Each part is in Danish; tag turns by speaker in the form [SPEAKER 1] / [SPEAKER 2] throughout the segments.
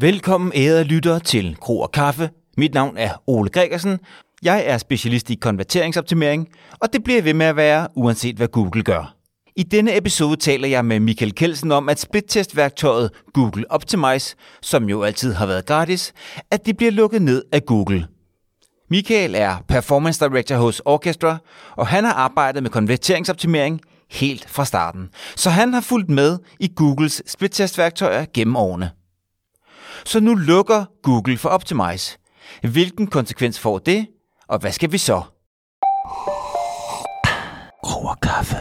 [SPEAKER 1] Velkommen ærede lytter til Kro og Kaffe. Mit navn er Ole Gregersen. Jeg er specialist i konverteringsoptimering, og det bliver ved med at være, uanset hvad Google gør. I denne episode taler jeg med Michael Kelsen om, at splittestværktøjet Google Optimize, som jo altid har været gratis, at det bliver lukket ned af Google. Michael er Performance Director hos Orchestra, og han har arbejdet med konverteringsoptimering helt fra starten. Så han har fulgt med i Googles splittestværktøjer gennem årene. Så nu lukker Google for Optimize. Hvilken konsekvens får det, og hvad skal vi så? Kro og kaffe.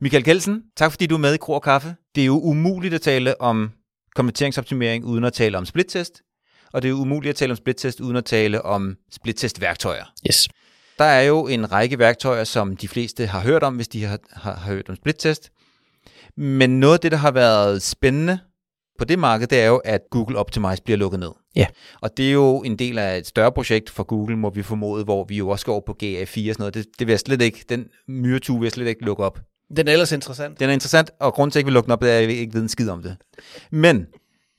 [SPEAKER 1] Michael Kelsen, tak fordi du er med i Kro og Kaffe. Det er jo umuligt at tale om konverteringsoptimering uden at tale om splittest, og det er jo umuligt at tale om splittest uden at tale om splittest-værktøjer.
[SPEAKER 2] Yes.
[SPEAKER 1] Der er jo en række værktøjer, som de fleste har hørt om, hvis de har, har, har hørt om splittest. Men noget af det, der har været spændende på det marked, det er jo, at Google Optimize bliver lukket ned.
[SPEAKER 2] Ja.
[SPEAKER 1] Og det er jo en del af et større projekt for Google, må vi formode, hvor vi jo også går på GA4 og sådan noget. Det, det vil jeg slet ikke, den myretue vil jeg slet ikke lukke op.
[SPEAKER 2] Den er ellers interessant.
[SPEAKER 1] Den er interessant, og grunden til, at jeg ikke vil lukke den op, det er, at jeg ikke ved en skid om det. Men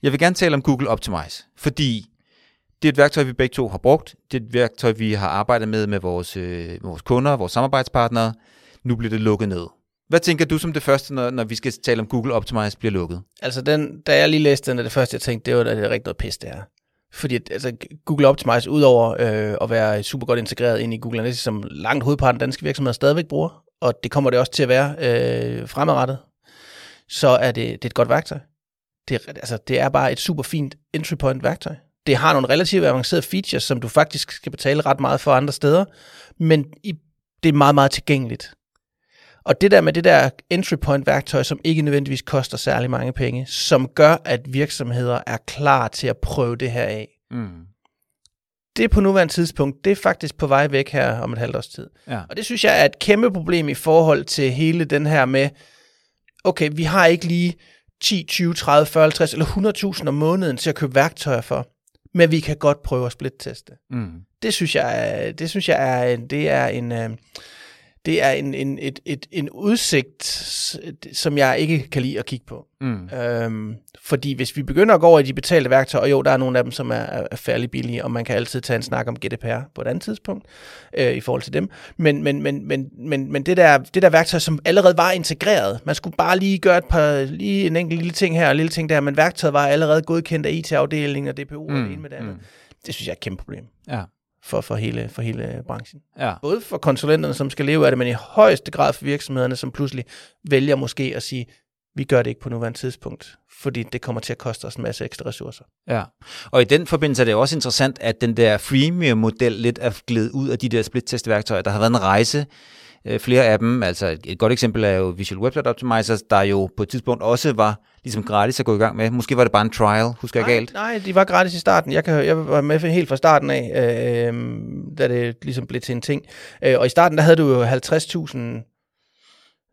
[SPEAKER 1] jeg vil gerne tale om Google Optimize, fordi det er et værktøj, vi begge to har brugt. Det er et værktøj, vi har arbejdet med med vores, øh, vores kunder, vores samarbejdspartnere. Nu bliver det lukket ned. Hvad tænker du som det første, når, når vi skal tale om Google Optimize bliver lukket?
[SPEAKER 2] Altså, den, da jeg lige læste den, er det første, jeg tænkte, det var, at det er rigtig noget pis, det er. Fordi altså, Google Optimize, udover øh, at være super godt integreret ind i Google Analytics, som langt hovedparten af danske virksomheder stadigvæk bruger, og det kommer det også til at være øh, fremadrettet, så er det, det er et godt værktøj. Det, altså, det er bare et super fint entry point værktøj. Det har nogle relativt avancerede features, som du faktisk skal betale ret meget for andre steder, men i, det er meget, meget tilgængeligt. Og det der med det der entry point værktøj, som ikke nødvendigvis koster særlig mange penge, som gør, at virksomheder er klar til at prøve det her af.
[SPEAKER 1] Mm.
[SPEAKER 2] Det er på nuværende tidspunkt, det er faktisk på vej væk her om et halvt års tid.
[SPEAKER 1] Ja.
[SPEAKER 2] Og det synes jeg er et kæmpe problem i forhold til hele den her med, okay, vi har ikke lige 10, 20, 30, 40, 50 eller 100.000 om måneden til at købe værktøjer for, men vi kan godt prøve at splitteste.
[SPEAKER 1] Mm.
[SPEAKER 2] Det synes jeg det synes jeg er, det er en, øh, det er en, en, et, et, en udsigt, som jeg ikke kan lide at kigge på.
[SPEAKER 1] Mm.
[SPEAKER 2] Øhm, fordi hvis vi begynder at gå over i de betalte værktøjer, og jo, der er nogle af dem, som er, er færdig billige, og man kan altid tage en snak om GDPR på et andet tidspunkt øh, i forhold til dem. Men, men, men, men, men, men det, der, det der værktøj, som allerede var integreret, man skulle bare lige gøre et par, lige en enkelt lille ting her og en lille ting der, men værktøjet var allerede godkendt af IT-afdelingen og DPU mm. og det ene med det andet.
[SPEAKER 1] Mm.
[SPEAKER 2] Det synes jeg er et kæmpe problem
[SPEAKER 1] Ja.
[SPEAKER 2] For, for, hele, for hele branchen.
[SPEAKER 1] Ja.
[SPEAKER 2] Både for konsulenterne, som skal leve af det, men i højeste grad for virksomhederne, som pludselig vælger måske at sige, vi gør det ikke på nuværende tidspunkt, fordi det kommer til at koste os en masse ekstra ressourcer.
[SPEAKER 1] Ja, og i den forbindelse er det også interessant, at den der freemium-model lidt er glædet ud af de der split-test-værktøjer. Der har været en rejse, øh, flere af dem, altså et, godt eksempel er jo Visual Website Optimizer, der jo på et tidspunkt også var ligesom gratis at gå i gang med. Måske var det bare en trial, husker jeg
[SPEAKER 2] nej,
[SPEAKER 1] galt?
[SPEAKER 2] Nej, de var gratis i starten. Jeg, kan, jeg var med helt fra starten af, øh, da det ligesom blev til en ting. Øh, og i starten, der havde du jo 50.000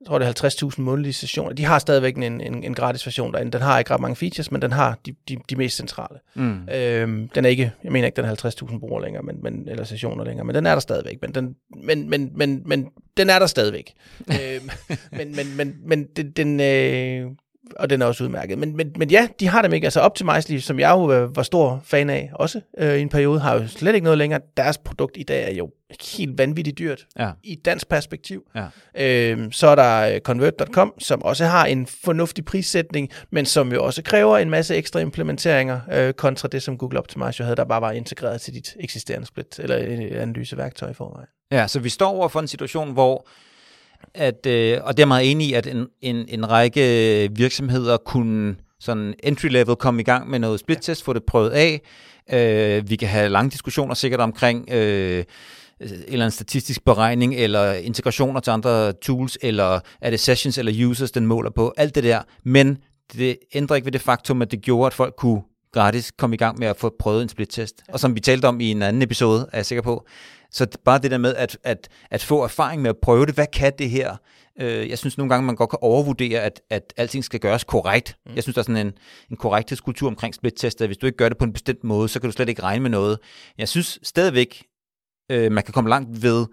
[SPEAKER 2] jeg tror det er 50.000 månedlige sessioner. De har stadigvæk en, en, en gratis version derinde. Den har ikke ret mange features, men den har de, de, de mest centrale.
[SPEAKER 1] Mm.
[SPEAKER 2] Øhm, den er ikke, jeg mener ikke, den er 50.000 brugere længere, men, men, eller sessioner længere, men den er der stadigvæk. Men den, men, men, men, men den er der stadigvæk. øhm, men, men, men, men den, den øh, og den er også udmærket. Men, men, men ja, de har dem ikke. Altså Optimizely, som jeg jo øh, var stor fan af også øh, i en periode, har jo slet ikke noget længere. Deres produkt i dag er jo helt vanvittigt dyrt
[SPEAKER 1] Ja.
[SPEAKER 2] i dansk perspektiv.
[SPEAKER 1] Ja.
[SPEAKER 2] Øhm, så er der øh, Convert.com, som også har en fornuftig prissætning, men som jo også kræver en masse ekstra implementeringer øh, kontra det, som Google Optimize jo havde, der bare var integreret til dit eksisterende split eller øh, analyseværktøj i forvejen.
[SPEAKER 1] Ja, så vi står over for en situation, hvor at, øh, og det er meget enig i, at en, en, en række virksomheder kunne sådan entry-level komme i gang med noget split-test, få det prøvet af. Øh, vi kan have lange diskussioner sikkert omkring øh, en eller anden statistisk beregning, eller integrationer til andre tools, eller er det sessions eller users, den måler på, alt det der. Men det ændrer ikke ved det faktum, at det gjorde, at folk kunne gratis komme i gang med at få prøvet en split-test. Og som vi talte om i en anden episode, er jeg sikker på, så bare det der med at, at, at få erfaring med at prøve det, hvad kan det her? Øh, jeg synes nogle gange, man godt kan overvurdere, at, at alting skal gøres korrekt. Mm. Jeg synes, der er sådan en, en korrekthedskultur omkring split-tester. Hvis du ikke gør det på en bestemt måde, så kan du slet ikke regne med noget. Jeg synes stadigvæk, øh, man kan komme langt ved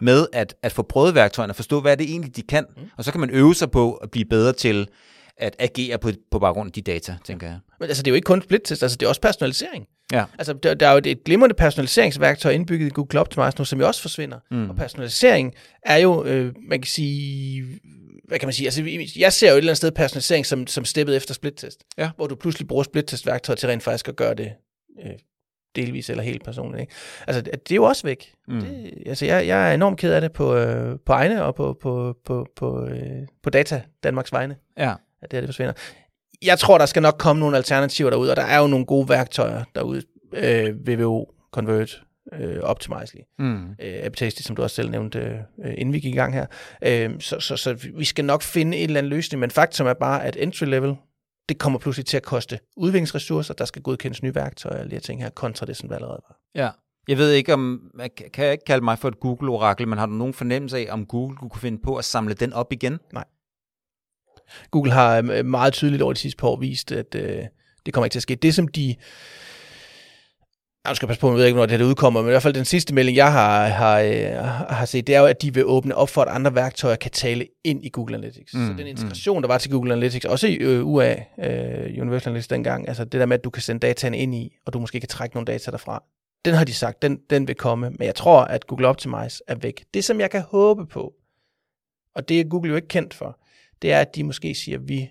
[SPEAKER 1] med at, at få prøvet værktøjerne, forstå, hvad det egentlig, de kan, mm. og så kan man øve sig på at blive bedre til at agere på, på baggrund af de data, tænker jeg.
[SPEAKER 2] Men altså, det er jo ikke kun splittest, altså det er også personalisering.
[SPEAKER 1] Ja.
[SPEAKER 2] Altså, der, der er jo et glimrende personaliseringsværktøj indbygget i Google Optimize nu, som jo også forsvinder. Mm. Og personalisering er jo, øh, man kan sige, hvad kan man sige, altså jeg ser jo et eller andet sted personalisering som, som steppet efter splittest.
[SPEAKER 1] Ja.
[SPEAKER 2] Hvor du pludselig bruger splittest-værktøjet til rent faktisk at gøre det øh, delvis eller helt personligt. Ikke? Altså, det er jo også væk. Mm. Det, altså, jeg, jeg er enormt ked af det på, øh, på egne og på, på, på, på, øh, på data Danmarks vegne.
[SPEAKER 1] Ja.
[SPEAKER 2] At det her det forsvinder. Jeg tror, der skal nok komme nogle alternativer derude, og der er jo nogle gode værktøjer derude. Øh, VVO, Convert, øh, Optimizely, mm. øh, Aptasty, som du også selv nævnte, øh, inden vi gik i gang her. Øh, så, så, så vi skal nok finde en eller anden løsning, men faktum er bare, at entry level det kommer pludselig til at koste udviklingsressourcer, der skal godkendes nye værktøjer og alle de her ting her, kontra det, som det allerede var.
[SPEAKER 1] Ja. Jeg ved ikke, om kan jeg ikke kalde mig for et Google-orakel, men har du nogen fornemmelse af, om Google kunne finde på at samle den op igen?
[SPEAKER 2] Nej. Google har øh, meget tydeligt over de sidste par år vist, at øh, det kommer ikke til at ske. Det, som de jeg skal passe på, jeg ved ikke, når det her udkommer, men i hvert fald den sidste melding, jeg har, har, øh, har set, det er jo, at de vil åbne op for, at andre værktøjer kan tale ind i Google Analytics. Mm, så den integration, mm. der var til Google Analytics, også i øh, UA, øh, Universal Analytics dengang, altså det der med, at du kan sende dataen ind i, og du måske kan trække nogle data derfra, den har de sagt, den, den vil komme, men jeg tror, at Google Optimize er væk. Det, som jeg kan håbe på, og det er Google jo ikke kendt for, det er, at de måske siger, at vi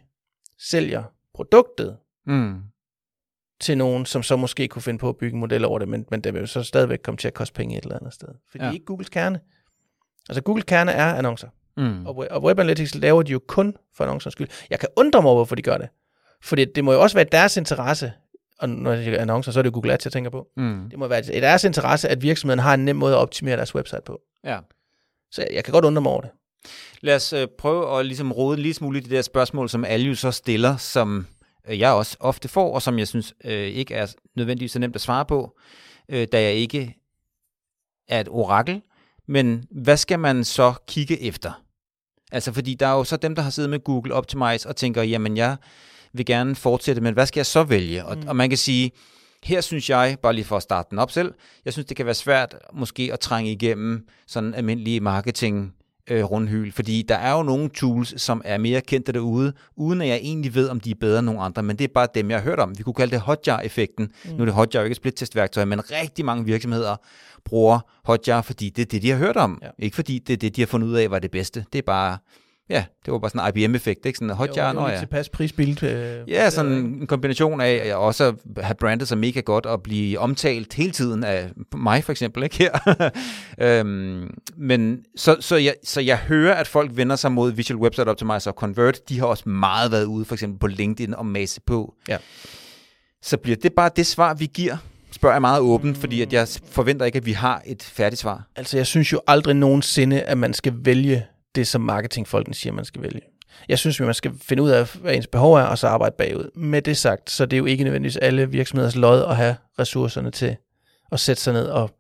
[SPEAKER 2] sælger produktet, mm til nogen, som så måske kunne finde på at bygge en model over det, men, men det vil jo så stadigvæk komme til at koste penge et eller andet sted. Fordi ja. det er ikke Googles kerne. Altså Googles kerne er annoncer. Mm. Og, og Web Analytics laver de jo kun for annoncers skyld. Jeg kan undre mig over, hvorfor de gør det. Fordi det må jo også være deres interesse, og når det er annoncer, så er det Google Ads, jeg tænker på. Mm. Det må være i deres interesse, at virksomheden har en nem måde at optimere deres website på.
[SPEAKER 1] Ja.
[SPEAKER 2] Så jeg, jeg kan godt undre mig over det.
[SPEAKER 1] Lad os øh, prøve at ligesom rode lige smule i det der spørgsmål, som alle jo så stiller, som Øh, jeg også ofte får, og som jeg synes øh, ikke er nødvendigvis så nemt at svare på, øh, da jeg ikke er et orakel. Men hvad skal man så kigge efter? Altså fordi der er jo så dem, der har siddet med Google Optimize og tænker, jamen jeg vil gerne fortsætte, men hvad skal jeg så vælge? Og, mm. og man kan sige, her synes jeg, bare lige for at starte den op selv, jeg synes, det kan være svært måske at trænge igennem sådan almindelige marketing øh, rundhyl, fordi der er jo nogle tools, som er mere kendte derude, uden at jeg egentlig ved, om de er bedre end nogle andre, men det er bare dem, jeg har hørt om. Vi kunne kalde det hotjar-effekten. Mm. Nu er det hotjar jo ikke et split-testværktøj, men rigtig mange virksomheder bruger hotjar, fordi det er det, de har hørt om. Ja. Ikke fordi det er det, de har fundet ud af, var det bedste. Det er bare Ja, det var bare sådan en IBM-effekt, ikke? Sådan en hotjar,
[SPEAKER 2] når jeg... tilpas prisbilt. Øh,
[SPEAKER 1] ja, sådan en kombination af at også have brandet sig mega godt og blive omtalt hele tiden af mig for eksempel, ikke her. øhm, men så, så, jeg, så jeg hører, at folk vender sig mod Visual Website Optimizer og Convert. De har også meget været ude, for eksempel på LinkedIn og masse på. Ja. Så bliver det bare det svar, vi giver spørger jeg meget åbent, mm. fordi at jeg forventer ikke, at vi har et færdigt svar.
[SPEAKER 2] Altså, jeg synes jo aldrig nogensinde, at man skal vælge det, som marketingfolkene siger, man skal vælge. Jeg synes, at man skal finde ud af, hvad ens behov er, og så arbejde bagud. Med det sagt, så det er jo ikke nødvendigvis alle virksomheders lod at have ressourcerne til at sætte sig ned og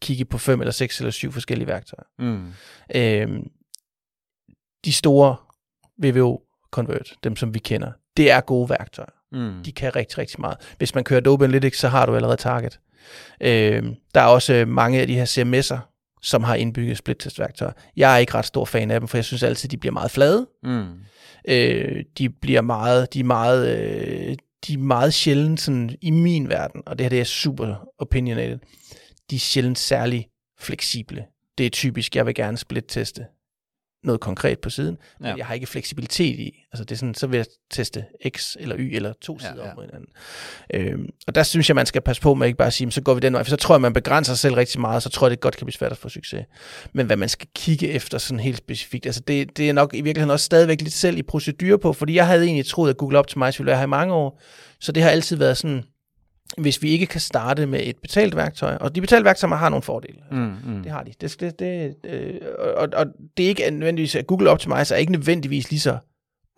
[SPEAKER 2] kigge på fem eller seks eller syv forskellige værktøjer. Mm. Øhm, de store VVO Convert, dem som vi kender, det er gode værktøjer. Mm. De kan rigtig, rigtig meget. Hvis man kører Adobe Analytics, så har du allerede target. Øhm, der er også mange af de her CMS'er, som har indbygget splittestværktøjer. Jeg er ikke ret stor fan af dem, for jeg synes altid, de bliver meget flade. Mm. Øh, de bliver meget, de er meget, øh, de er meget sjældent sådan, i min verden, og det her det er super opinionated, de er sjældent særlig fleksible. Det er typisk, jeg vil gerne split-teste noget konkret på siden, men ja. jeg har ikke fleksibilitet i. Altså det er sådan, så vil jeg teste X eller Y eller to sider ja, ja. mod hinanden. Øhm, og der synes jeg, man skal passe på med ikke bare at sige, så går vi den vej, for så tror jeg, man begrænser sig selv rigtig meget, så tror jeg, det godt kan blive svært at få succes. Men hvad man skal kigge efter sådan helt specifikt, altså det, det er nok i virkeligheden også stadigvæk lidt selv i procedur på, fordi jeg havde egentlig troet, at Google Optimize ville være her i mange år, så det har altid været sådan, hvis vi ikke kan starte med et betalt værktøj, og de betalte værktøjer har nogle fordele. Mm, mm. Det har de. Det, det, det, øh, og, og det er ikke nødvendigvis, at Google Optimizer er ikke nødvendigvis lige så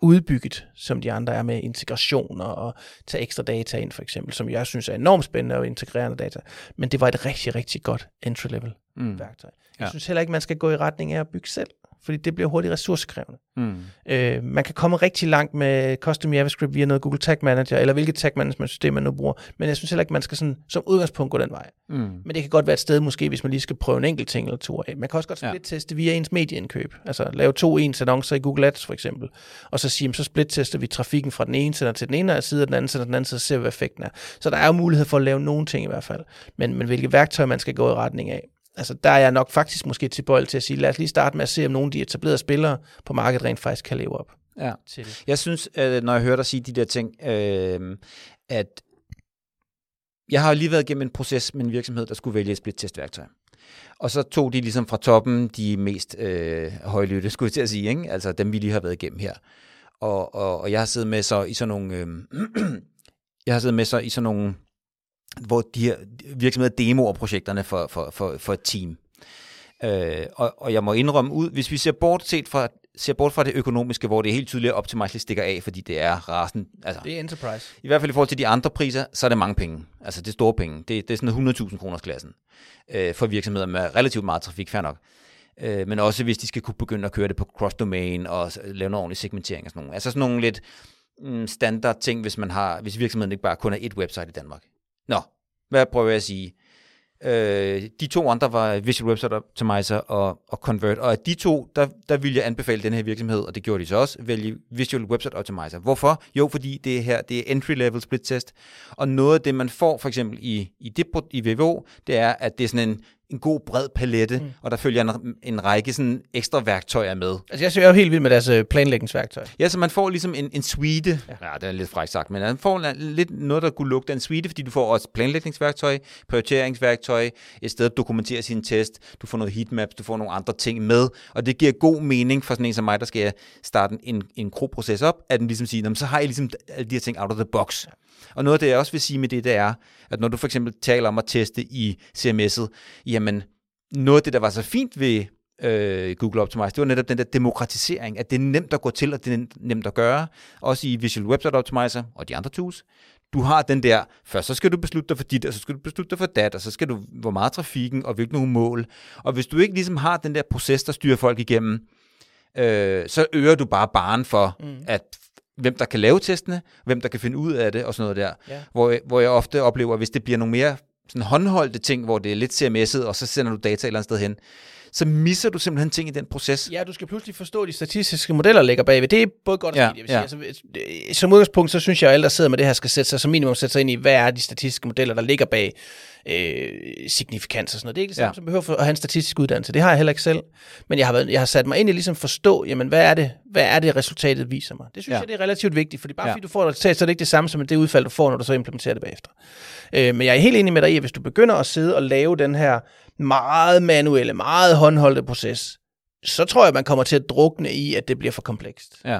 [SPEAKER 2] udbygget, som de andre er med integrationer og tage ekstra data ind, for eksempel, som jeg synes er enormt spændende at integrere data. Men det var et rigtig, rigtig godt entry-level mm. værktøj. Jeg ja. synes heller ikke, man skal gå i retning af at bygge selv. Fordi det bliver hurtigt ressourcekrævende.
[SPEAKER 1] Mm.
[SPEAKER 2] Øh, man kan komme rigtig langt med custom JavaScript via noget Google Tag Manager, eller hvilket tag management system man nu bruger, men jeg synes heller ikke, man skal sådan, som udgangspunkt gå den vej.
[SPEAKER 1] Mm.
[SPEAKER 2] Men det kan godt være et sted, måske, hvis man lige skal prøve en enkelt ting eller to af. Man kan også godt split-teste via ens medieindkøb. Altså lave to ens annoncer i Google Ads for eksempel, og så sige, jamen, så split-tester vi trafikken fra den ene sender til den ene side, og den anden sender til den anden side, og ser vi, hvad effekten er. Så der er jo mulighed for at lave nogle ting i hvert fald. Men, men hvilke værktøjer man skal gå i retning af. Altså der er jeg nok faktisk måske tilbøjelig til at sige, lad os lige starte med at se, om nogle af de etablerede spillere på markedet rent faktisk kan leve op
[SPEAKER 1] Ja.
[SPEAKER 2] til det.
[SPEAKER 1] Jeg synes, øh, når jeg hører dig sige de der ting, øh, at jeg har lige været igennem en proces med en virksomhed, der skulle vælge et split-testværktøj. Og så tog de ligesom fra toppen de mest øh, højlytte, skulle jeg til at sige, ikke? altså dem vi lige har været igennem her. Og, og, og jeg har siddet med så i sådan nogle, øh, jeg har siddet med så i sådan nogle, hvor de her virksomheder demoer projekterne for, for, for, for et team. Øh, og, og jeg må indrømme ud, hvis vi ser bort, set fra, ser bort fra det økonomiske, hvor det er helt tydeligt, at Optimizely stikker af, fordi det er rasen. Altså,
[SPEAKER 2] Det er enterprise.
[SPEAKER 1] I hvert fald i forhold til de andre priser, så er det mange penge. Altså det er store penge. Det, det er sådan 100.000 kroners klassen øh, for virksomheder med relativt meget trafik, fair nok. Øh, men også hvis de skal kunne begynde at køre det på cross-domain og lave noget ordentlig segmentering og sådan nogle. Altså sådan nogle lidt mm, standard ting, hvis, man har, hvis virksomheden ikke bare kun er et website i Danmark. Nå, hvad prøver jeg at sige? Øh, de to andre var Visual Website Optimizer og, og Convert, og af de to, der, der ville jeg anbefale den her virksomhed, og det gjorde de så også, vælge Visual Website Optimizer. Hvorfor? Jo, fordi det her det er entry-level split test, og noget af det, man får for eksempel i, i, det, i VVO, det er, at det er sådan en, en god bred palette, mm. og der følger en, en række sådan ekstra værktøjer med.
[SPEAKER 2] Altså jeg synes, jeg er jo helt vild med deres øh, planlægningsværktøj.
[SPEAKER 1] Ja, så man får ligesom en, en suite. Ja. ja, det er lidt frækt sagt, men man får en- lidt noget, der kunne lugte en suite, fordi du får også planlægningsværktøj, prioriteringsværktøj, et sted at dokumentere sin test, du får noget heatmaps, du får nogle andre ting med, og det giver god mening for sådan en som mig, der skal starte en, en gro-proces op, at den ligesom siger, "Nå, men så har jeg ligesom alle de her ting out of the box. Og noget af det, jeg også vil sige med det, det er, at når du for eksempel taler om at teste i CMS'et, jamen noget af det, der var så fint ved øh, Google Optimize, det var netop den der demokratisering, at det er nemt at gå til, og det er nemt at gøre. Også i Visual Website Optimizer og de andre tools. Du har den der, først så skal du beslutte dig for dit, og så skal du beslutte dig for dat, og så skal du, hvor meget trafikken, og hvilke nogle mål. Og hvis du ikke ligesom har den der proces, der styrer folk igennem, øh, så øger du bare baren for, mm. at hvem der kan lave testene, hvem der kan finde ud af det, og sådan noget der.
[SPEAKER 2] Ja.
[SPEAKER 1] Hvor, hvor jeg ofte oplever, hvis det bliver nogle mere sådan håndholdte ting, hvor det er lidt CMS'et, og så sender du data et eller andet sted hen, så misser du simpelthen ting i den proces.
[SPEAKER 2] Ja, du skal pludselig forstå, de statistiske modeller ligger bagved. Det er både godt og
[SPEAKER 1] Ja,
[SPEAKER 2] skidt, jeg vil sige.
[SPEAKER 1] ja.
[SPEAKER 2] Altså, det- som udgangspunkt, så synes jeg, at alle, der sidder med det her, skal sætte sig som minimum sætte sig ind i, hvad er de statistiske modeller, der ligger bag øh, signifikans og sådan noget. Det er ikke det samme, Ja. som behøver for at have en statistisk uddannelse. Det har jeg heller ikke selv. Men jeg har, været, jeg har sat mig ind i ligesom forstå, jamen, hvad er det, hvad er det resultatet viser mig? Det synes
[SPEAKER 1] Ja.
[SPEAKER 2] jeg, det er relativt vigtigt, fordi bare
[SPEAKER 1] ja.
[SPEAKER 2] fordi du får et resultat, så er det ikke det samme som det udfald, du får, når du så implementerer det bagefter. Øh, men jeg er helt enig med dig i, at hvis du begynder at sidde og lave den her meget manuelle, meget håndholdte proces, så tror jeg, man kommer til at drukne i, at det bliver for komplekst.
[SPEAKER 1] Ja.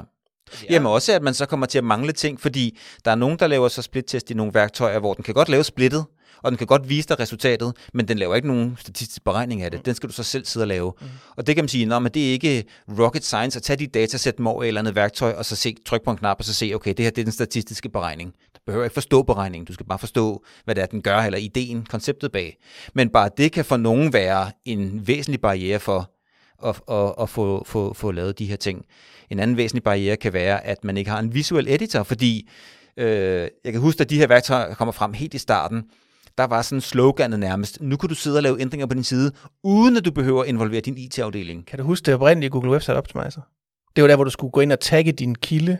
[SPEAKER 1] Jamen også, at man så kommer til at mangle ting, fordi der er nogen, der laver så split-test i nogle værktøjer, hvor den kan godt lave splittet, og den kan godt vise dig resultatet, men den laver ikke nogen statistisk beregning af det. Den skal du så selv sidde og lave. Mm. Og det kan man sige, Nå, men det er ikke rocket science at tage de datasæt dem over et eller andet værktøj, og så se, tryk på en knap, og så se, okay, det her det er den statistiske beregning. Du behøver ikke forstå beregningen, du skal bare forstå, hvad det er, den gør, eller ideen, konceptet bag. Men bare det kan for nogen være en væsentlig barriere for, at, at, at få, få, få lavet de her ting. En anden væsentlig barriere kan være, at man ikke har en visuel editor, fordi øh, jeg kan huske, at de her værktøjer kommer frem helt i starten, der var sådan sloganet nærmest, nu kan du sidde og lave ændringer på din side, uden at du behøver at involvere din IT-afdeling.
[SPEAKER 2] Kan du huske det oprindelige Google Website Optimizer? Det var der, hvor du skulle gå ind og tagge din kilde,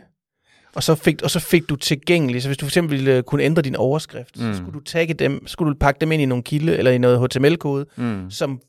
[SPEAKER 2] og så fik, og så fik du tilgængeligt, så hvis du for eksempel ville øh, kunne ændre din overskrift, mm. Så skulle du tagge dem, skulle du pakke dem ind i nogle kilde, eller i noget HTML-kode,
[SPEAKER 1] Mm.
[SPEAKER 2] som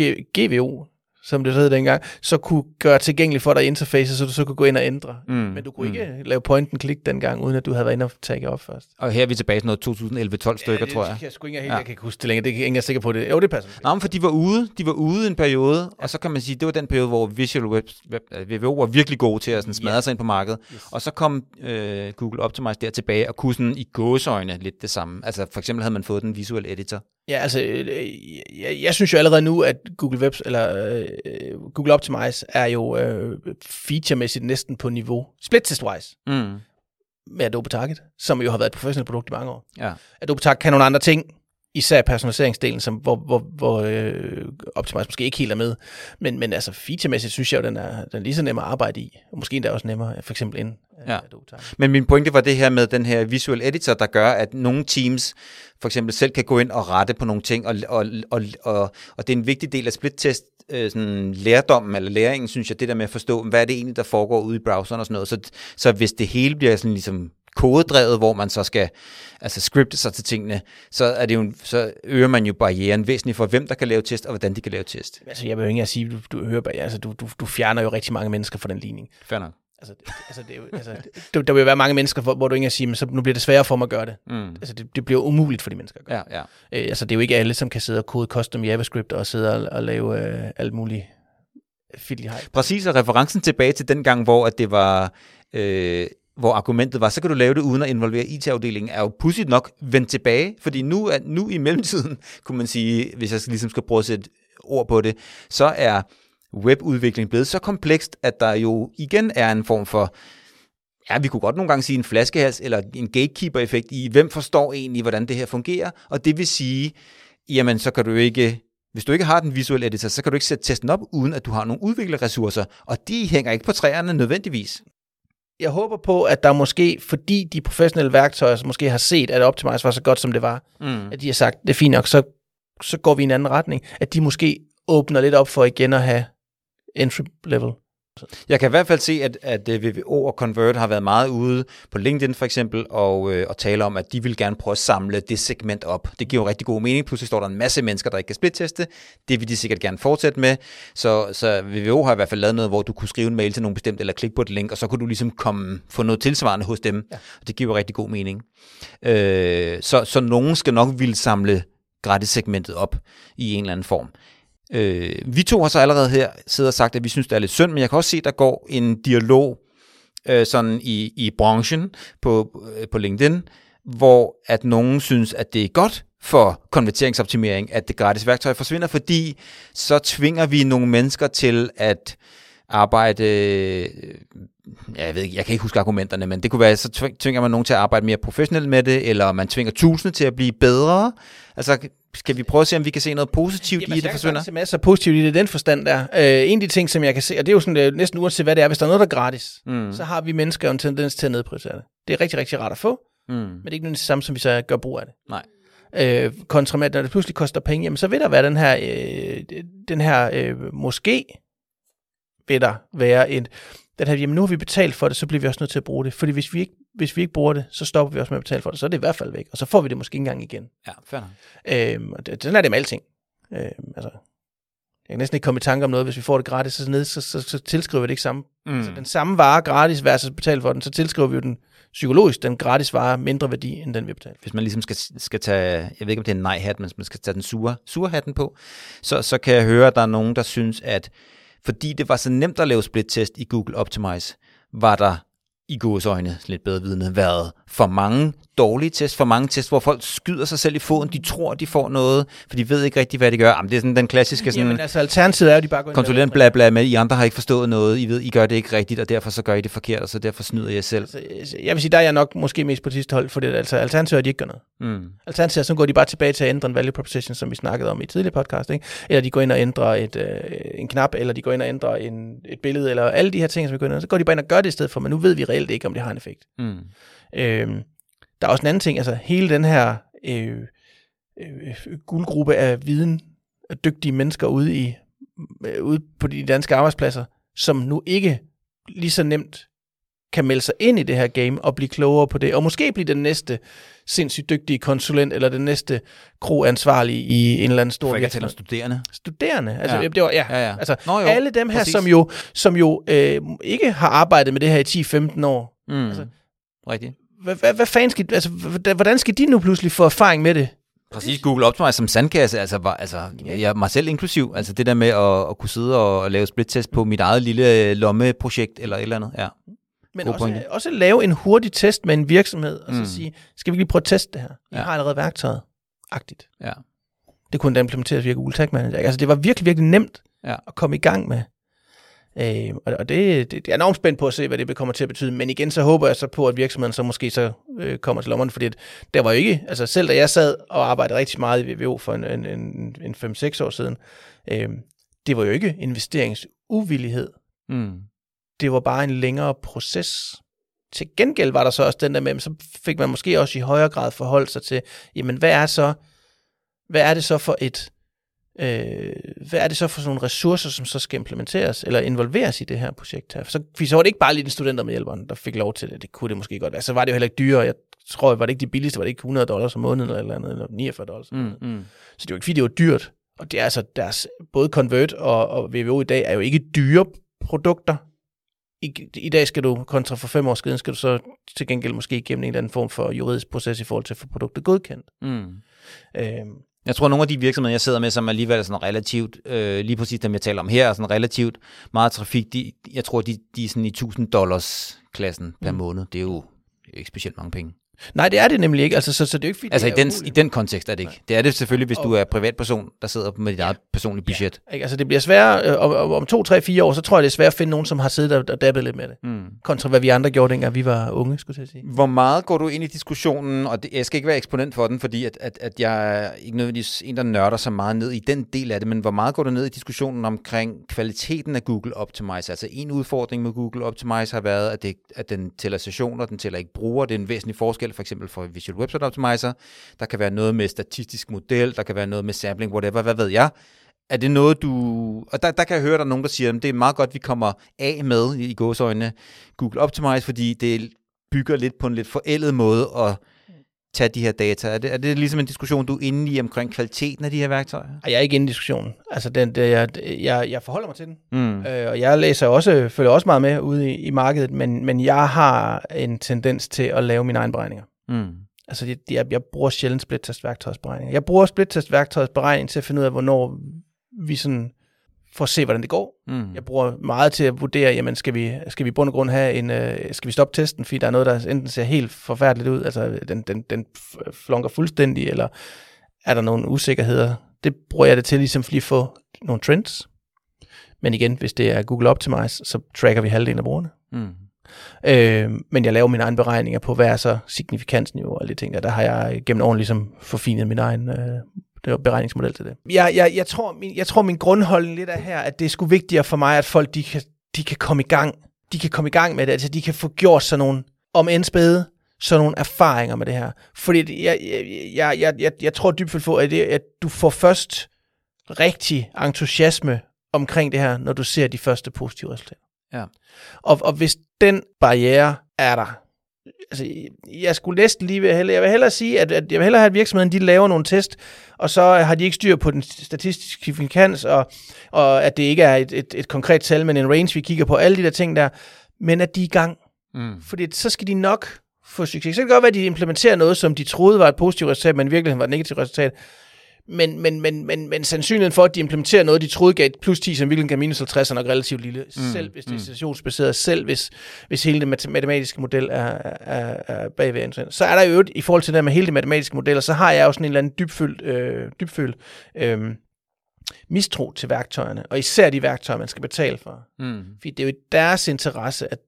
[SPEAKER 2] G- GVO, som det hed dengang, så kunne gøre tilgængeligt for dig i interfacet, så du så kunne gå ind og ændre.
[SPEAKER 1] Mm.
[SPEAKER 2] Men du kunne ikke lave point and click dengang, uden at du havde været inde og tagge op først.
[SPEAKER 1] Og her er vi tilbage til noget 2011-12 stykker,
[SPEAKER 2] det,
[SPEAKER 1] tror jeg.
[SPEAKER 2] Det kan jeg sgu ikke helt,
[SPEAKER 1] Ja.
[SPEAKER 2] jeg kan ikke huske det længere. Det er ikke jeg er sikker på det. Jo, det passer.
[SPEAKER 1] Nå, men for de var ude, de var ude en periode, og så kan man sige, det var den periode, hvor Visual Web, Web øh, VVO var virkelig gode til at sådan smadre
[SPEAKER 2] Ja.
[SPEAKER 1] sig ind på markedet.
[SPEAKER 2] Yes.
[SPEAKER 1] Og så kom øh, Google Optimize der tilbage og kunne sådan i gåsøjne lidt det samme. Altså for eksempel havde man fået den visuelle editor.
[SPEAKER 2] Ja, altså, øh, jeg, jeg synes jo allerede nu, at Google Webs, eller øh, Google Optimize er jo øh, featuremæssigt næsten på niveau, split test wise,
[SPEAKER 1] Mm.
[SPEAKER 2] med Adobe Target, som jo har været et professionelt produkt i mange år.
[SPEAKER 1] Ja.
[SPEAKER 2] Adobe Target kan nogle andre ting især personaliseringsdelen, som, hvor, hvor, hvor øh, Optimize måske ikke helt er med. Men, men altså featuremæssigt synes jeg jo, den er, den er lige så nem at arbejde i. Og måske endda også nemmere, for eksempel ind.
[SPEAKER 1] Ja. Men min pointe var det her med den her visual editor, der gør, at nogle teams for eksempel selv kan gå ind og rette på nogle ting, og, og, og, og, og det er en vigtig del af split-test, øh, sådan lærdommen eller læringen, synes jeg, det der med at forstå, hvad er det egentlig, der foregår ude i browseren og sådan noget. Så, så hvis det hele bliver sådan ligesom kodedrevet, hvor man så skal altså scripte sig til tingene, så, er det jo, så øger man jo barrieren væsentligt for, hvem der kan lave test, og hvordan de kan lave test.
[SPEAKER 2] Altså, jeg vil jo ikke sige, du, du, hører, altså, du, du, du fjerner jo rigtig mange mennesker fra den ligning.
[SPEAKER 1] Fair nok.
[SPEAKER 2] Altså, det, altså, det, er jo, altså det, der vil være mange mennesker, hvor, hvor du ikke sige, men så nu bliver det sværere for mig at gøre det. Mm. Altså, det, det bliver umuligt for de mennesker at gøre
[SPEAKER 1] ja, ja.
[SPEAKER 2] Øh, altså, det er jo ikke alle, som kan sidde og kode custom JavaScript og sidde og, og lave øh, alt muligt fiddly
[SPEAKER 1] Præcis, og referencen tilbage til den gang, hvor at det var... Øh, hvor argumentet var, så kan du lave det uden at involvere IT-afdelingen, er jo pudsigt nok vendt tilbage, fordi nu, er, nu i mellemtiden, kunne man sige, hvis jeg ligesom skal prøve at sætte ord på det, så er webudvikling blevet så komplekst, at der jo igen er en form for, ja, vi kunne godt nogle gange sige en flaskehals, eller en gatekeeper-effekt i, hvem forstår egentlig, hvordan det her fungerer, og det vil sige, jamen så kan du ikke hvis du ikke har den visuelle editor, så kan du ikke sætte testen op, uden at du har nogle udviklerressourcer, og de hænger ikke på træerne nødvendigvis
[SPEAKER 2] jeg håber på, at der måske, fordi de professionelle værktøjer måske har set, at Optimize var så godt, som det var, mm. at de har sagt, det er fint nok, så, så går vi i en anden retning, at de måske åbner lidt op for igen at have entry level
[SPEAKER 1] jeg kan i hvert fald se, at, at VVO og Convert har været meget ude på LinkedIn for eksempel, og, øh, og tale om, at de vil gerne prøve at samle det segment op. Det giver jo rigtig god mening. Pludselig står der en masse mennesker, der ikke kan splitteste. Det vil de sikkert gerne fortsætte med. Så, så VVO har i hvert fald lavet noget, hvor du kunne skrive en mail til nogen bestemt, eller klikke på et link, og så kunne du ligesom komme, få noget tilsvarende hos dem. Ja. Det giver jo rigtig god mening. Øh, så, så nogen skal nok ville samle gratis segmentet op i en eller anden form. Øh, vi to har så allerede her siddet og sagt, at vi synes, det er lidt synd, men jeg kan også se, at der går en dialog øh, sådan i, i branchen på, øh, på LinkedIn, hvor at nogen synes, at det er godt for konverteringsoptimering, at det gratis værktøj forsvinder, fordi så tvinger vi nogle mennesker til at arbejde, øh, jeg ved ikke, jeg kan ikke huske argumenterne, men det kunne være, så tvinger man nogen til at arbejde mere professionelt med det, eller man tvinger tusinde til at blive bedre. Altså, skal vi prøve at se, om vi kan se noget positivt Jamen, i det forsvinder? Jeg
[SPEAKER 2] kan se masser af positivt i det, den forstand der. Øh, en af de ting, som jeg kan se, og det er jo sådan, uh, næsten uanset hvad det er, hvis der er noget, der er gratis, mm. så har vi mennesker en tendens til at nedprioritere det. Det er rigtig, rigtig rart at få, mm. men det er ikke det samme, som vi så gør brug af det.
[SPEAKER 1] Nej.
[SPEAKER 2] Øh, kontra med, at når det pludselig koster penge, jamen så vil der være den her, øh, den her øh, måske vil der være en, den her, jamen nu har vi betalt for det, så bliver vi også nødt til at bruge det. Fordi hvis vi ikke, hvis vi ikke bruger det, så stopper vi også med at betale for det. Så er det i hvert fald væk. Og så får vi det måske ikke engang igen.
[SPEAKER 1] Ja, fair
[SPEAKER 2] øhm, og det, sådan er det med alting. Øhm, altså, jeg kan næsten ikke komme i tanke om noget, hvis vi får det gratis, så, ned, så, så, så tilskriver vi det ikke samme. Mm. Altså, den samme vare gratis versus betale for den, så tilskriver vi jo den psykologisk, den gratis vare mindre værdi, end den vi betaler.
[SPEAKER 1] Hvis man ligesom skal, skal tage, jeg ved ikke om det er en nej-hat, men hvis man skal tage den sure, sure hatten på, så, så kan jeg høre, at der er nogen, der synes, at fordi det var så nemt at lave split-test i Google Optimize, var der i gods øjne, lidt bedre vidne, været for mange dårlige tests, for mange tests, hvor folk skyder sig selv i foden, de tror, de får noget, for de ved ikke rigtig, hvad de gør. Jamen, det er sådan den klassiske sådan...
[SPEAKER 2] Jamen altså, alternativet er, at de bare går
[SPEAKER 1] Kontrollerende bla bla med, I andre har ikke forstået noget, I ved, I gør det ikke rigtigt, og derfor så gør I det forkert, og så derfor snyder jeg selv.
[SPEAKER 2] Altså, jeg vil sige, der er jeg nok måske mest på sidste hold, for det, altså, alternativet er, at de ikke gør noget. Mm. Alternativet er, så går de bare tilbage til at ændre en value proposition, som vi snakkede om i tidligere podcast, ikke? eller de går ind og ændrer et, øh, en knap, eller de går ind og ændrer en, et billede, eller alle de her ting, som vi går ind og, så går de bare ind og gør det i stedet for, men nu ved vi reelt ikke, om det har en effekt. Mm. Øhm, der er også en anden ting, altså hele den her øh, øh, guldgruppe af viden, af dygtige mennesker ude, i, øh, ude på de danske arbejdspladser, som nu ikke lige så nemt kan melde sig ind i det her game og blive klogere på det, og måske blive den næste sindssygt dygtige konsulent, eller den næste kroansvarlige i en eller anden stor
[SPEAKER 1] virksomhed. studerende.
[SPEAKER 2] Studerende, altså, ja. det var, ja, ja, ja. altså Nå, jo, alle dem her, præcis. som jo, som jo øh, ikke har arbejdet med det her i 10-15 år. Mm. Altså,
[SPEAKER 1] Rigtigt
[SPEAKER 2] hvad, fanden skal, altså, hvordan skal de nu pludselig få erfaring med det?
[SPEAKER 1] Præcis, Google Optimize som sandkasse, altså, var, altså jeg, mig selv inklusiv, altså det der med at, at kunne sidde og lave split-test på mit eget lille lommeprojekt eller et eller andet, ja.
[SPEAKER 2] Men også, også lave en hurtig test med en virksomhed, og så mm. sige, skal vi lige prøve at teste det her? Jeg ja. har allerede værktøjet. Agtigt.
[SPEAKER 1] Ja.
[SPEAKER 2] Det kunne da implementeres via Google Tag Manager. Altså det var virkelig, virkelig nemt ja. at komme i gang med. Øh, og det, det, det er enormt spændt på at se, hvad det kommer til at betyde. Men igen, så håber jeg så på, at virksomheden så måske så øh, kommer til lommerne, fordi der var jo ikke, altså selv da jeg sad og arbejdede rigtig meget i VVO for en, en, en, en 5-6 år siden, øh, det var jo ikke investeringsuvillighed. Mm. Det var bare en længere proces. Til gengæld var der så også den der med, så fik man måske også i højere grad forholdt sig til, jamen hvad er så, hvad er det så for et, øh, hvad er det så for sådan nogle ressourcer, som så skal implementeres eller involveres i det her projekt her? Så, så var det ikke bare lige den studenter med hjælperen, der fik lov til det. Det kunne det måske godt være. Så var det jo heller ikke dyrere. Jeg tror, var det ikke de billigste, var det ikke 100 dollars om måneden eller, eller andet, eller 49 dollars. Mm, mm. Så det var ikke, fordi det var dyrt. Og det er altså deres, både Convert og, og VVO i dag er jo ikke dyre produkter. I, I dag skal du, kontra for fem år siden, skal du så til gengæld måske igennem en eller anden form for juridisk proces i forhold til at få produktet godkendt. Mm.
[SPEAKER 1] Øhm, jeg tror, nogle af de virksomheder, jeg sidder med, som alligevel er sådan relativt, øh, lige præcis dem, jeg taler om her, er sådan relativt meget trafik, de, jeg tror, de, de er sådan i 1000 dollars klassen per mm. måned. Det er jo ikke specielt mange penge.
[SPEAKER 2] Nej, det er det nemlig ikke. Altså, så, så det er ikke, fordi
[SPEAKER 1] altså, i den, i den kontekst er det ikke. Nej. Det er det selvfølgelig, hvis og, du er privatperson, der sidder med dit ja, eget personlige budget.
[SPEAKER 2] Ja, ikke? Altså, det bliver svært, øh, om, om to, tre, fire år, så tror jeg, det er svært at finde nogen, som har siddet og, og dabbet lidt med det. Mm. Kontra hvad vi andre gjorde, dengang vi var unge, skulle jeg sige.
[SPEAKER 1] Hvor meget går du ind i diskussionen, og det, jeg skal ikke være eksponent for den, fordi at, at, at jeg er ikke nødvendigvis en, der nørder så meget ned i den del af det, men hvor meget går du ned i diskussionen omkring kvaliteten af Google Optimize? Altså en udfordring med Google Optimize har været, at, det, at den tæller sessioner, den tæller ikke brugere. Det er en væsentlig forskel, for eksempel for Visual Website Optimizer. Der kan være noget med statistisk model, der kan være noget med sampling, whatever, hvad ved jeg. Er det noget, du... Og der, der kan jeg høre, der er nogen, der siger, at det er meget godt, at vi kommer af med i gåsøjne Google Optimize, fordi det bygger lidt på en lidt forældet måde at tage de her data? Er det, er det ligesom en diskussion, du er inde i omkring kvaliteten af de her værktøjer?
[SPEAKER 2] Jeg er ikke inde i diskussionen. Altså, den, det, jeg, jeg, jeg forholder mig til den. Mm. Øh, og jeg læser også, følger også meget med ude i, i markedet, men, men jeg har en tendens til at lave mine egne beregninger. Mm. Altså, jeg, jeg, jeg bruger sjældent splittest værktøjsberegning. Jeg bruger splittest værktøjsberegning til at finde ud af, hvornår vi sådan får at se, hvordan det går. Mm. Jeg bruger meget til at vurdere, jamen skal vi, skal vi i bund og grund have en, uh, skal vi stoppe testen, fordi der er noget, der enten ser helt forfærdeligt ud, altså den, den, den flunker fuldstændig, eller er der nogle usikkerheder. Det bruger jeg det til ligesom lige at få nogle trends. Men igen, hvis det er Google Optimize, så tracker vi halvdelen af brugerne. Mm. Øh, men jeg laver mine egne beregninger på, hvad er så signifikansniveau og alle de ting der. Der har jeg gennem årene ligesom forfinet min egen øh, det var beregningsmodel til det. Jeg, jeg, jeg, tror, min, jeg tror, min grundholdning lidt er her, at det er sgu vigtigere for mig, at folk de kan, de kan komme i gang. De kan komme i gang med det, altså de kan få gjort sådan nogle, om end spæde, sådan nogle erfaringer med det her. Fordi jeg, jeg, jeg, jeg, jeg tror dybt på, at, det, at du får først rigtig entusiasme omkring det her, når du ser de første positive resultater. Ja. Og, og hvis den barriere er der, altså, jeg skulle næsten lige hellere, jeg vil hellere sige, at, at jeg vil hellere have, at virksomheden de laver nogle test, og så har de ikke styr på den statistiske signifikans, og, og at det ikke er et, et, et konkret tal, men en range, vi kigger på, alle de der ting der, men at de er i gang. Mm. Fordi så skal de nok få succes. Så kan det godt være, at de implementerer noget, som de troede var et positivt resultat, men i virkeligheden var et negativt resultat men, men, men, men, men sandsynligheden for, at de implementerer noget, de troede gav plus 10, som virkelig gav minus 50, er nok relativt lille. Mm. Selv hvis det er situationsbaseret, mm. selv hvis, hvis hele det matematiske model er, er, er bagved. Så er der jo i forhold til det med hele det matematiske modeller, så har jeg jo sådan en eller anden dybfølt, øh, dybfølt øh, mistro til værktøjerne, og især de værktøjer, man skal betale for. Mm. Fordi det er jo i deres interesse, at,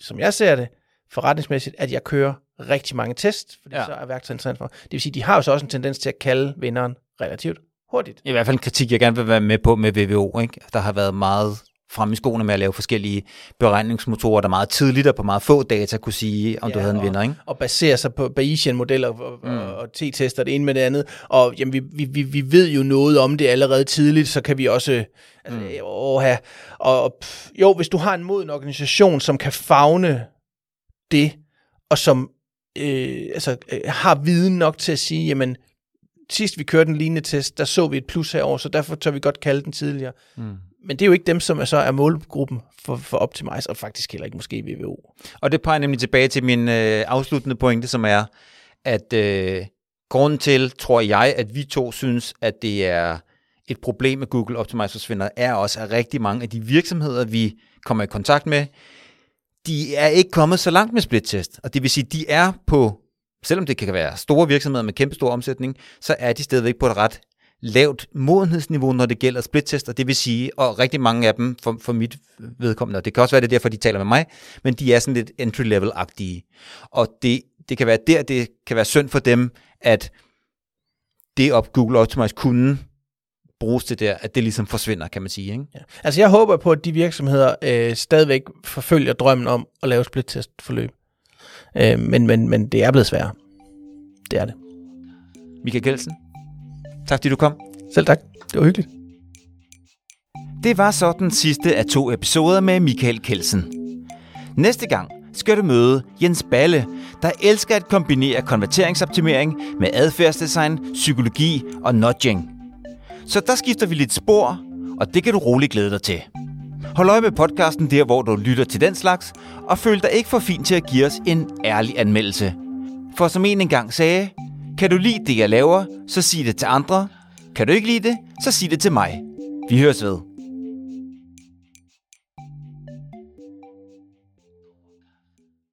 [SPEAKER 2] som jeg ser det, forretningsmæssigt, at jeg kører rigtig mange tests, fordi ja. så er værktøjet interessant for. Det vil sige, de har jo så også en tendens til at kalde vinderen relativt hurtigt.
[SPEAKER 1] I hvert fald en kritik, jeg gerne vil være med på med VVO. Ikke? Der har været meget frem i skoene med at lave forskellige beregningsmotorer, der meget tidligt og på meget få data kunne sige, om ja, du havde en vinder. Ikke?
[SPEAKER 2] Og basere sig på Bayesian-modeller og, mm. og t-tester det ene med det andet. Og jamen, vi, vi, vi ved jo noget om det allerede tidligt, så kan vi også... Altså, mm. åh, have, og pff, jo, hvis du har en moden organisation, som kan fagne det, og som øh, altså, øh, har viden nok til at sige, jamen, sidst vi kørte en lignende test, der så vi et plus herover, så derfor tør vi godt kalde den tidligere. Mm. Men det er jo ikke dem, som er så er målgruppen for, for Optimize, og faktisk heller ikke måske VVO.
[SPEAKER 1] Og det peger nemlig tilbage til min øh, afsluttende pointe, som er, at øh, grunden til, tror jeg, at vi to synes, at det er et problem med Google Optimize forsvinder, er også, at rigtig mange af de virksomheder, vi kommer i kontakt med, de er ikke kommet så langt med splittest. Og det vil sige, de er på selvom det kan være store virksomheder med kæmpe stor omsætning, så er de stadigvæk på et ret lavt modenhedsniveau, når det gælder splittester, det vil sige, og rigtig mange af dem, for, for mit vedkommende, og det kan også være det er derfor, de taler med mig, men de er sådan lidt entry-level-agtige. Og det, det kan være der, det kan være synd for dem, at det op Google Optimize kunne bruges til der, at det ligesom forsvinder, kan man sige. Ikke?
[SPEAKER 2] Ja. Altså jeg håber på, at de virksomheder øh, stadigvæk forfølger drømmen om at lave split-test-forløb. Øh, men, men, men det er blevet sværere. Det er det.
[SPEAKER 1] Michael Gelsen, tak fordi du kom.
[SPEAKER 2] Selv tak. Det var hyggeligt.
[SPEAKER 1] Det var så den sidste af to episoder med Michael Kelsen. Næste gang skal du møde Jens Balle, der elsker at kombinere konverteringsoptimering med adfærdsdesign, psykologi og nudging. Så der skifter vi lidt spor, og det kan du roligt glæde dig til. Hold øje med podcasten der, hvor du lytter til den slags, og føl dig ikke for fint til at give os en ærlig anmeldelse. For som en engang sagde, kan du lide det, jeg laver, så sig det til andre. Kan du ikke lide det, så sig det til mig. Vi høres ved.